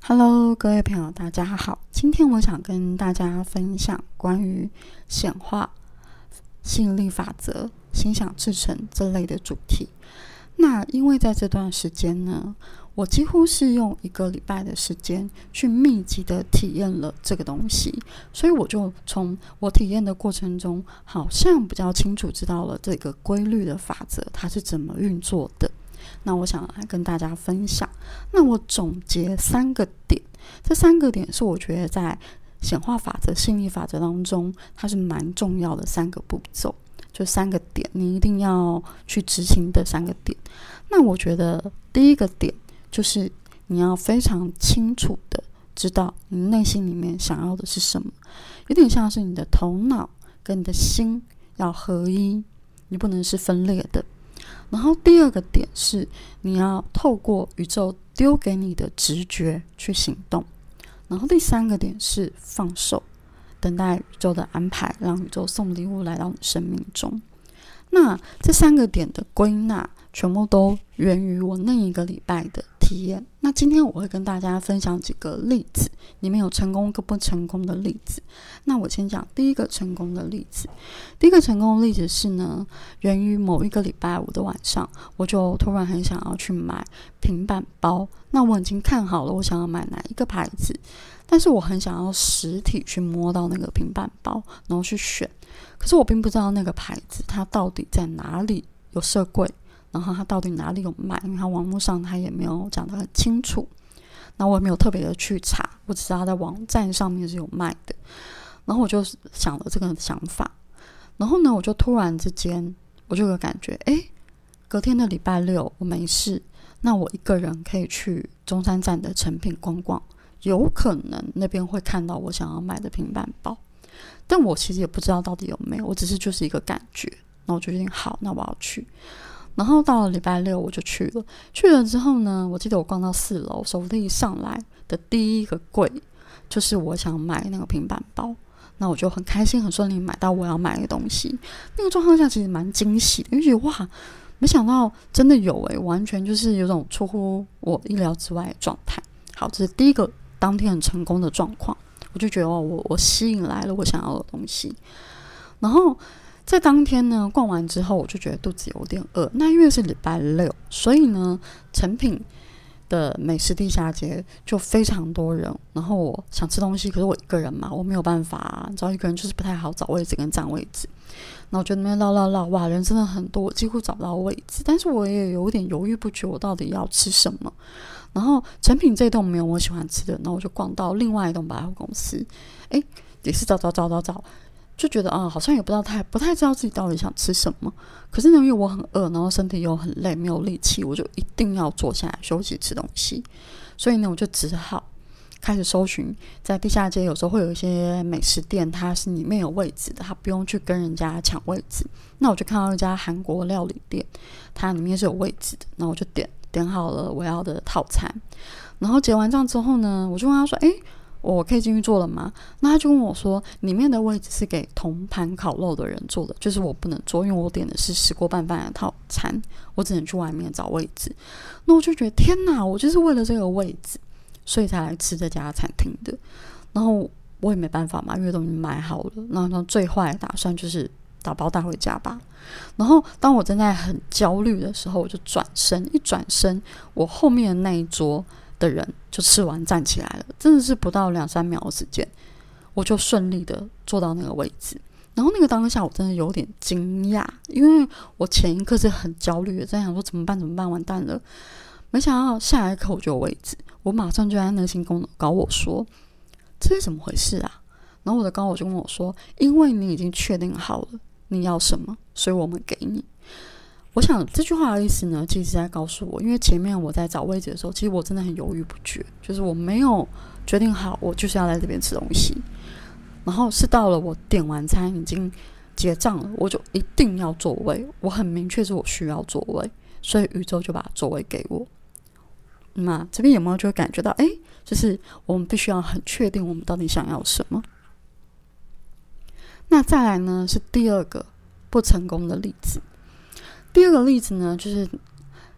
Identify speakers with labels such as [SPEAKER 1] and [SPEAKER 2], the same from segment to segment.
[SPEAKER 1] Hello，各位朋友，大家好。今天我想跟大家分享关于显化、吸引力法则、心想事成这类的主题。那因为在这段时间呢，我几乎是用一个礼拜的时间去密集的体验了这个东西，所以我就从我体验的过程中，好像比较清楚知道了这个规律的法则它是怎么运作的。那我想来跟大家分享。那我总结三个点，这三个点是我觉得在显化法则、心理法则当中，它是蛮重要的三个步骤，就三个点，你一定要去执行的三个点。那我觉得第一个点就是你要非常清楚的知道你内心里面想要的是什么，有点像是你的头脑跟你的心要合一，你不能是分裂的。然后第二个点是，你要透过宇宙丢给你的直觉去行动。然后第三个点是放手，等待宇宙的安排，让宇宙送礼物来到你生命中。那这三个点的归纳，全部都源于我那一个礼拜的。体验。那今天我会跟大家分享几个例子，里面有成功跟不成功的例子。那我先讲第一个成功的例子。第一个成功的例子是呢，源于某一个礼拜五的晚上，我就突然很想要去买平板包。那我已经看好了，我想要买哪一个牌子，但是我很想要实体去摸到那个平板包，然后去选。可是我并不知道那个牌子它到底在哪里有设柜。然后它到底哪里有卖？因为它网络上它也没有讲得很清楚。那我也没有特别的去查，我只知道在网站上面是有卖的。然后我就想了这个想法。然后呢，我就突然之间我就有感觉，哎，隔天的礼拜六我没事，那我一个人可以去中山站的成品逛逛，有可能那边会看到我想要买的平板包。但我其实也不知道到底有没有，我只是就是一个感觉。那我决定好，那我要去。然后到了礼拜六，我就去了。去了之后呢，我记得我逛到四楼，手一上来的第一个柜就是我想买那个平板包。那我就很开心，很顺利买到我要买的东西。那个状况下其实蛮惊喜的，因为觉得哇，没想到真的有诶，完全就是有种出乎我意料之外的状态。好，这是第一个当天很成功的状况。我就觉得哦，我我吸引来了我想要的东西，然后。在当天呢，逛完之后，我就觉得肚子有点饿。那因为是礼拜六，所以呢，成品的美食地下街就非常多人。然后我想吃东西，可是我一个人嘛，我没有办法，你知道，一个人就是不太好找位置跟占位置。那我就那边绕绕绕，哇，人真的很多，几乎找不到位置。但是我也有点犹豫不决，我到底要吃什么？然后成品这栋没有我喜欢吃的，然后我就逛到另外一栋百货公司，诶，也是找找找找找。就觉得啊，好像也不知道太不太知道自己到底想吃什么。可是呢，因为我很饿，然后身体又很累，没有力气，我就一定要坐下来休息吃东西。所以呢，我就只好开始搜寻，在地下街有时候会有一些美食店，它是里面有位置的，它不用去跟人家抢位置。那我就看到一家韩国料理店，它里面是有位置的，那我就点点好了我要的套餐。然后结完账之后呢，我就问他说：“诶……我可以进去坐了吗？那他就跟我说，里面的位置是给铜盘烤肉的人坐的，就是我不能坐，因为我点的是石锅拌饭的套餐，我只能去外面找位置。那我就觉得天哪，我就是为了这个位置，所以才来吃这家餐厅的。然后我也没办法嘛，因为都已经买好了。那那最坏的打算就是打包带回家吧。然后当我正在很焦虑的时候，我就转身，一转身，我后面的那一桌。的人就吃完站起来了，真的是不到两三秒的时间，我就顺利的坐到那个位置。然后那个当下我真的有点惊讶，因为我前一刻是很焦虑的，在想说怎么办怎么办完蛋了。没想到下一刻我就有位置，我马上就在内心跟搞我说这是怎么回事啊？然后我的高我就跟我说，因为你已经确定好了你要什么，所以我们给你。我想这句话的意思呢，其实是在告诉我，因为前面我在找位置的时候，其实我真的很犹豫不决，就是我没有决定好，我就是要在这边吃东西。然后是到了我点完餐已经结账了，我就一定要座位，我很明确是我需要座位，所以宇宙就把座位给我。那这边有没有就感觉到，哎，就是我们必须要很确定我们到底想要什么？那再来呢，是第二个不成功的例子。第二个例子呢，就是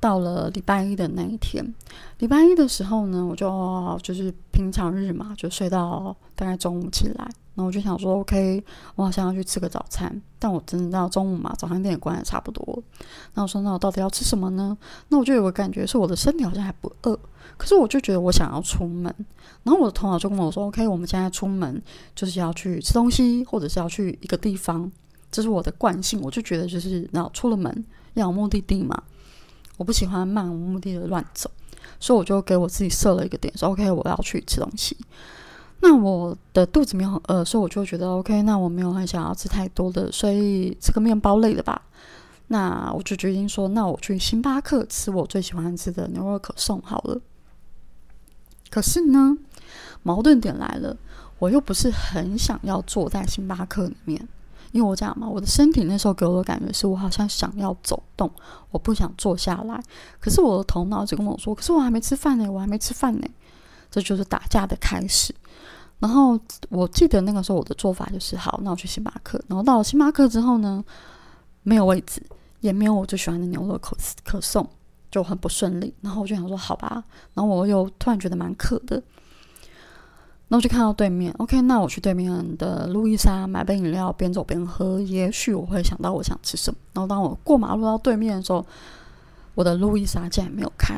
[SPEAKER 1] 到了礼拜一的那一天，礼拜一的时候呢，我就就是平常日嘛，就睡到大概中午起来，然后我就想说，OK，我好像要去吃个早餐，但我真的到中午嘛，早餐店也关的差不多。那我说，那我到底要吃什么呢？那我就有个感觉是我的身体好像还不饿，可是我就觉得我想要出门，然后我的头脑就跟我说，OK，我们现在出门就是要去吃东西，或者是要去一个地方，这是我的惯性，我就觉得就是然后出了门要有目的地嘛。我不喜欢漫无目的的乱走，所以我就给我自己设了一个点，说 OK，我要去吃东西。那我的肚子没有很饿，所以我就觉得 OK，那我没有很想要吃太多的，所以吃个面包类的吧。那我就决定说，那我去星巴克吃我最喜欢吃的牛肉可颂好了。可是呢，矛盾点来了，我又不是很想要坐在星巴克里面。因为我讲嘛，我的身体那时候给我的感觉是我好像想要走动，我不想坐下来。可是我的头脑只跟我说：“可是我还没吃饭呢，我还没吃饭呢。”这就是打架的开始。然后我记得那个时候我的做法就是：好，那我去星巴克。然后到了星巴克之后呢，没有位置，也没有我最喜欢的牛肉可可颂，就很不顺利。然后我就想说：好吧。然后我又突然觉得蛮渴的。然后就看到对面，OK，那我去对面的路易莎买杯饮料，边走边喝，也许我会想到我想吃什么。然后当我过马路到对面的时候，我的路易莎竟然没有开。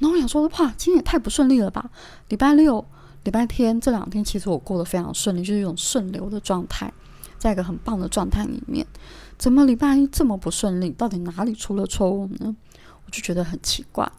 [SPEAKER 1] 然后我想说，哇，今天也太不顺利了吧！礼拜六、礼拜天这两天，其实我过得非常顺利，就是一种顺流的状态，在一个很棒的状态里面。怎么礼拜一这么不顺利？到底哪里出了错误呢？我就觉得很奇怪。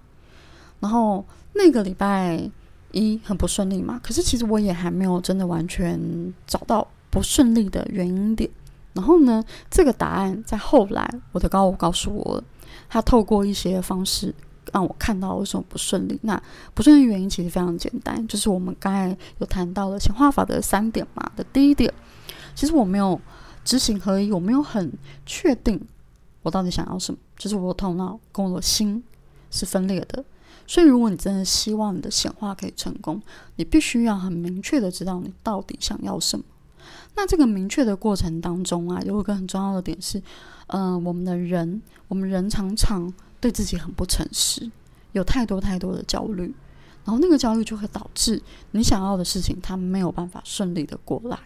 [SPEAKER 1] 然后那个礼拜。一很不顺利嘛，可是其实我也还没有真的完全找到不顺利的原因点。然后呢，这个答案在后来我的高我告诉我了，他透过一些方式让我看到为什么不顺利。那不顺利原因其实非常简单，就是我们刚才有谈到了显化法的三点嘛的第一点，其实我没有知行合一，我没有很确定我到底想要什么，就是我的头脑跟我的心是分裂的。所以，如果你真的希望你的显化可以成功，你必须要很明确的知道你到底想要什么。那这个明确的过程当中啊，有一个很重要的点是，嗯，我们的人，我们人常常对自己很不诚实，有太多太多的焦虑，然后那个焦虑就会导致你想要的事情它没有办法顺利的过来。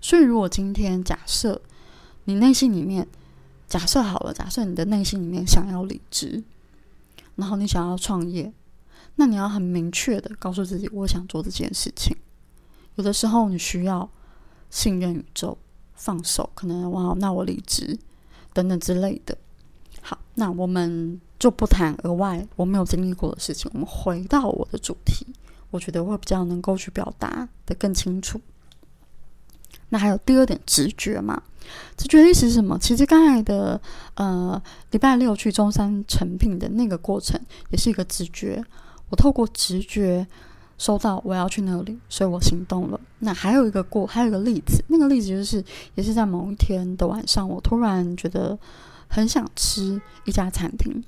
[SPEAKER 1] 所以，如果今天假设你内心里面假设好了，假设你的内心里面想要理智。然后你想要创业，那你要很明确的告诉自己，我想做这件事情。有的时候你需要信任宇宙，放手，可能哇，那我离职等等之类的。好，那我们就不谈额外我没有经历过的事情，我们回到我的主题，我觉得会比较能够去表达的更清楚。那还有第二点，直觉嘛。直觉意思是什么？其实刚才的呃礼拜六去中山成品的那个过程，也是一个直觉。我透过直觉收到我要去那里，所以我行动了。那还有一个过，还有一个例子，那个例子就是也是在某一天的晚上，我突然觉得很想吃一家餐厅。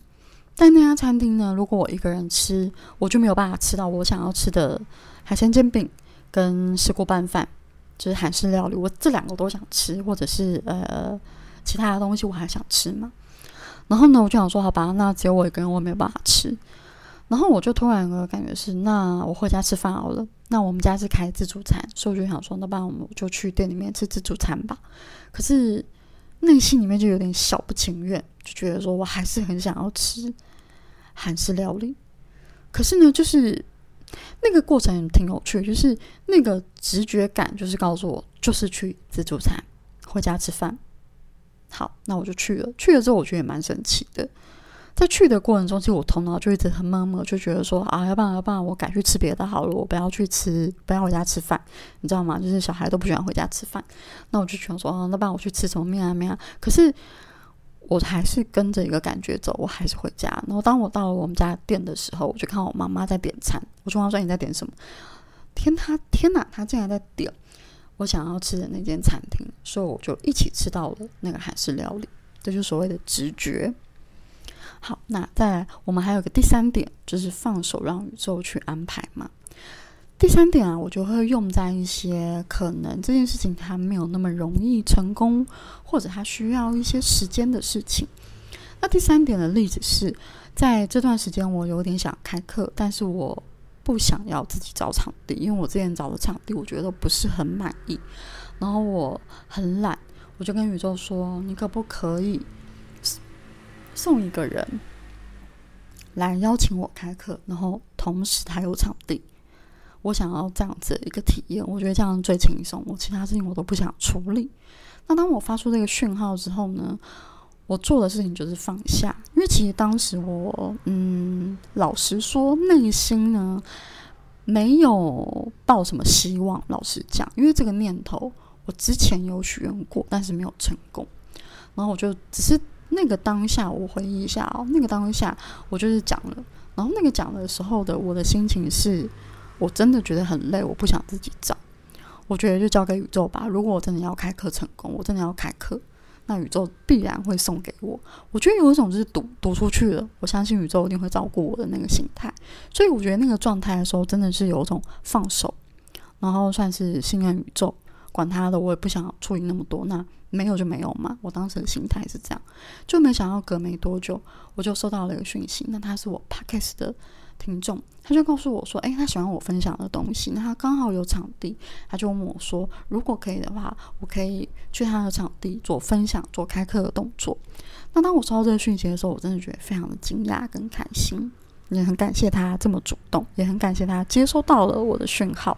[SPEAKER 1] 但那家餐厅呢，如果我一个人吃，我就没有办法吃到我想要吃的海鲜煎饼跟石锅拌饭。就是韩式料理，我这两个都想吃，或者是呃其他的东西我还想吃嘛。然后呢，我就想说，好吧，那只有我一个人，我没有办法吃。然后我就突然个感觉是，那我回家吃饭好了。那我们家是开自助餐，所以我就想说，那不然我们就去店里面吃自助餐吧。可是内心里面就有点小不情愿，就觉得说我还是很想要吃韩式料理。可是呢，就是。那个过程挺有趣，就是那个直觉感，就是告诉我，就是去自助餐，回家吃饭。好，那我就去了。去了之后，我觉得也蛮神奇的。在去的过程中，其实我头脑就一直很闷闷，就觉得说啊，要不然要不然我改去吃别的好了，我不要去吃，不要回家吃饭，你知道吗？就是小孩都不喜欢回家吃饭。那我就想说，啊，那不然我去吃什么面啊面啊？可是。我还是跟着一个感觉走，我还是回家。然后当我到了我们家店的时候，我就看我妈妈在点餐。我就问她说：“你在点什么？”天，她天哪，她竟然在点我想要吃的那间餐厅，所以我就一起吃到了那个韩式料理。这就是所谓的直觉。好，那再来，我们还有个第三点，就是放手让宇宙去安排嘛。第三点啊，我就会用在一些可能这件事情它没有那么容易成功，或者它需要一些时间的事情。那第三点的例子是在这段时间，我有点想开课，但是我不想要自己找场地，因为我之前找的场地我觉得不是很满意，然后我很懒，我就跟宇宙说：“你可不可以送一个人来邀请我开课，然后同时他有场地？我想要这样子的一个体验，我觉得这样最轻松，我其他事情我都不想处理。那当我发出这个讯号之后呢？”我做的事情就是放下，因为其实当时我，嗯，老实说，内心呢没有抱什么希望。老实讲，因为这个念头我之前有许愿过，但是没有成功。然后我就只是那个当下，我回忆一下哦，那个当下我就是讲了。然后那个讲的时候的我的心情是，我真的觉得很累，我不想自己找，我觉得就交给宇宙吧。如果我真的要开课成功，我真的要开课。那宇宙必然会送给我，我觉得有一种就是赌赌出去了，我相信宇宙一定会照顾我的那个心态，所以我觉得那个状态的时候，真的是有一种放手，然后算是信任宇宙，管他的，我也不想处理那么多，那没有就没有嘛，我当时的心态是这样，就没想到隔没多久，我就收到了一个讯息，那他是我 Podcast 的。听众，他就告诉我说：“诶，他喜欢我分享的东西，那他刚好有场地，他就问我说，如果可以的话，我可以去他的场地做分享、做开课的动作。那当我收到这个讯息的时候，我真的觉得非常的惊讶跟开心，也很感谢他这么主动，也很感谢他接收到了我的讯号。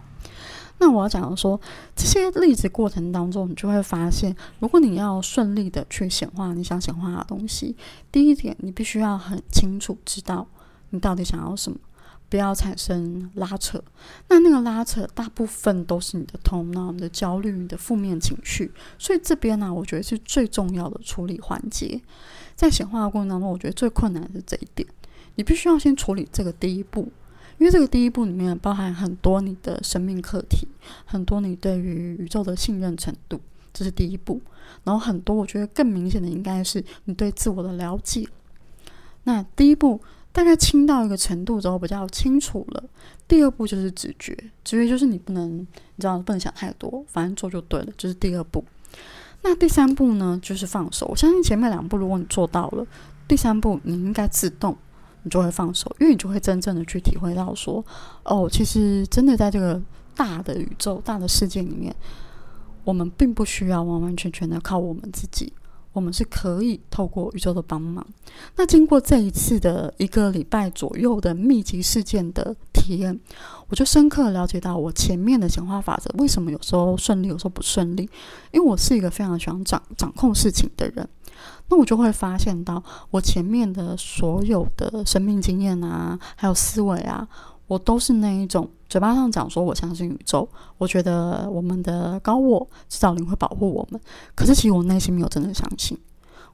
[SPEAKER 1] 那我要讲的说，这些例子过程当中，你就会发现，如果你要顺利的去显化你想显化的东西，第一点，你必须要很清楚知道。”你到底想要什么？不要产生拉扯。那那个拉扯，大部分都是你的头脑、你的焦虑、你的负面情绪。所以这边呢，我觉得是最重要的处理环节。在显化的过程当中，我觉得最困难的是这一点。你必须要先处理这个第一步，因为这个第一步里面包含很多你的生命课题，很多你对于宇宙的信任程度，这是第一步。然后很多，我觉得更明显的应该是你对自我的了解。那第一步。大概清到一个程度之后，比较清楚了。第二步就是直觉，直觉就是你不能，你知道，不能想太多，反正做就对了，就是第二步。那第三步呢，就是放手。我相信前面两步，如果你做到了，第三步你应该自动，你就会放手，因为你就会真正的去体会到说，哦，其实真的在这个大的宇宙、大的世界里面，我们并不需要完完全全的靠我们自己。我们是可以透过宇宙的帮忙。那经过这一次的一个礼拜左右的密集事件的体验，我就深刻了解到我前面的显化法则为什么有时候顺利，有时候不顺利。因为我是一个非常喜欢掌掌控事情的人，那我就会发现到我前面的所有的生命经验啊，还有思维啊。我都是那一种嘴巴上讲说我相信宇宙，我觉得我们的高我、指导灵会保护我们。可是其实我内心没有真的相信，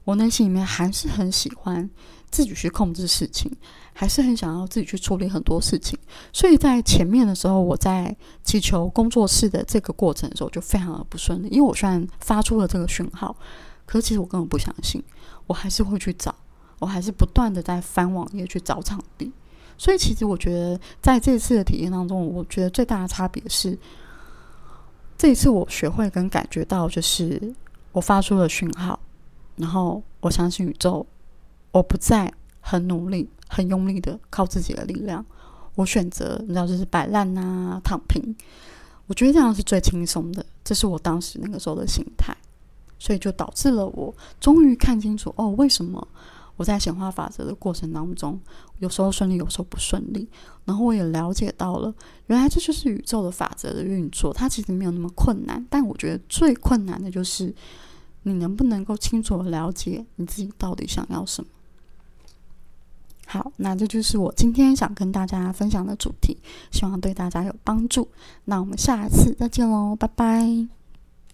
[SPEAKER 1] 我内心里面还是很喜欢自己去控制事情，还是很想要自己去处理很多事情。所以在前面的时候，我在祈求工作室的这个过程的时候就非常的不顺利，因为我虽然发出了这个讯号，可是其实我根本不相信，我还是会去找，我还是不断的在翻网页去找场地。所以，其实我觉得，在这次的体验当中，我觉得最大的差别是，这一次我学会跟感觉到，就是我发出了讯号，然后我相信宇宙，我不再很努力、很用力的靠自己的力量，我选择，你知道，就是摆烂啊、躺平。我觉得这样是最轻松的，这是我当时那个时候的心态，所以就导致了我终于看清楚，哦，为什么。我在显化法则的过程当中，有时候顺利，有时候不顺利。然后我也了解到了，原来这就是宇宙的法则的运作。它其实没有那么困难，但我觉得最困难的就是你能不能够清楚的了解你自己到底想要什么。好，那这就是我今天想跟大家分享的主题，希望对大家有帮助。那我们下一次再见喽，拜拜。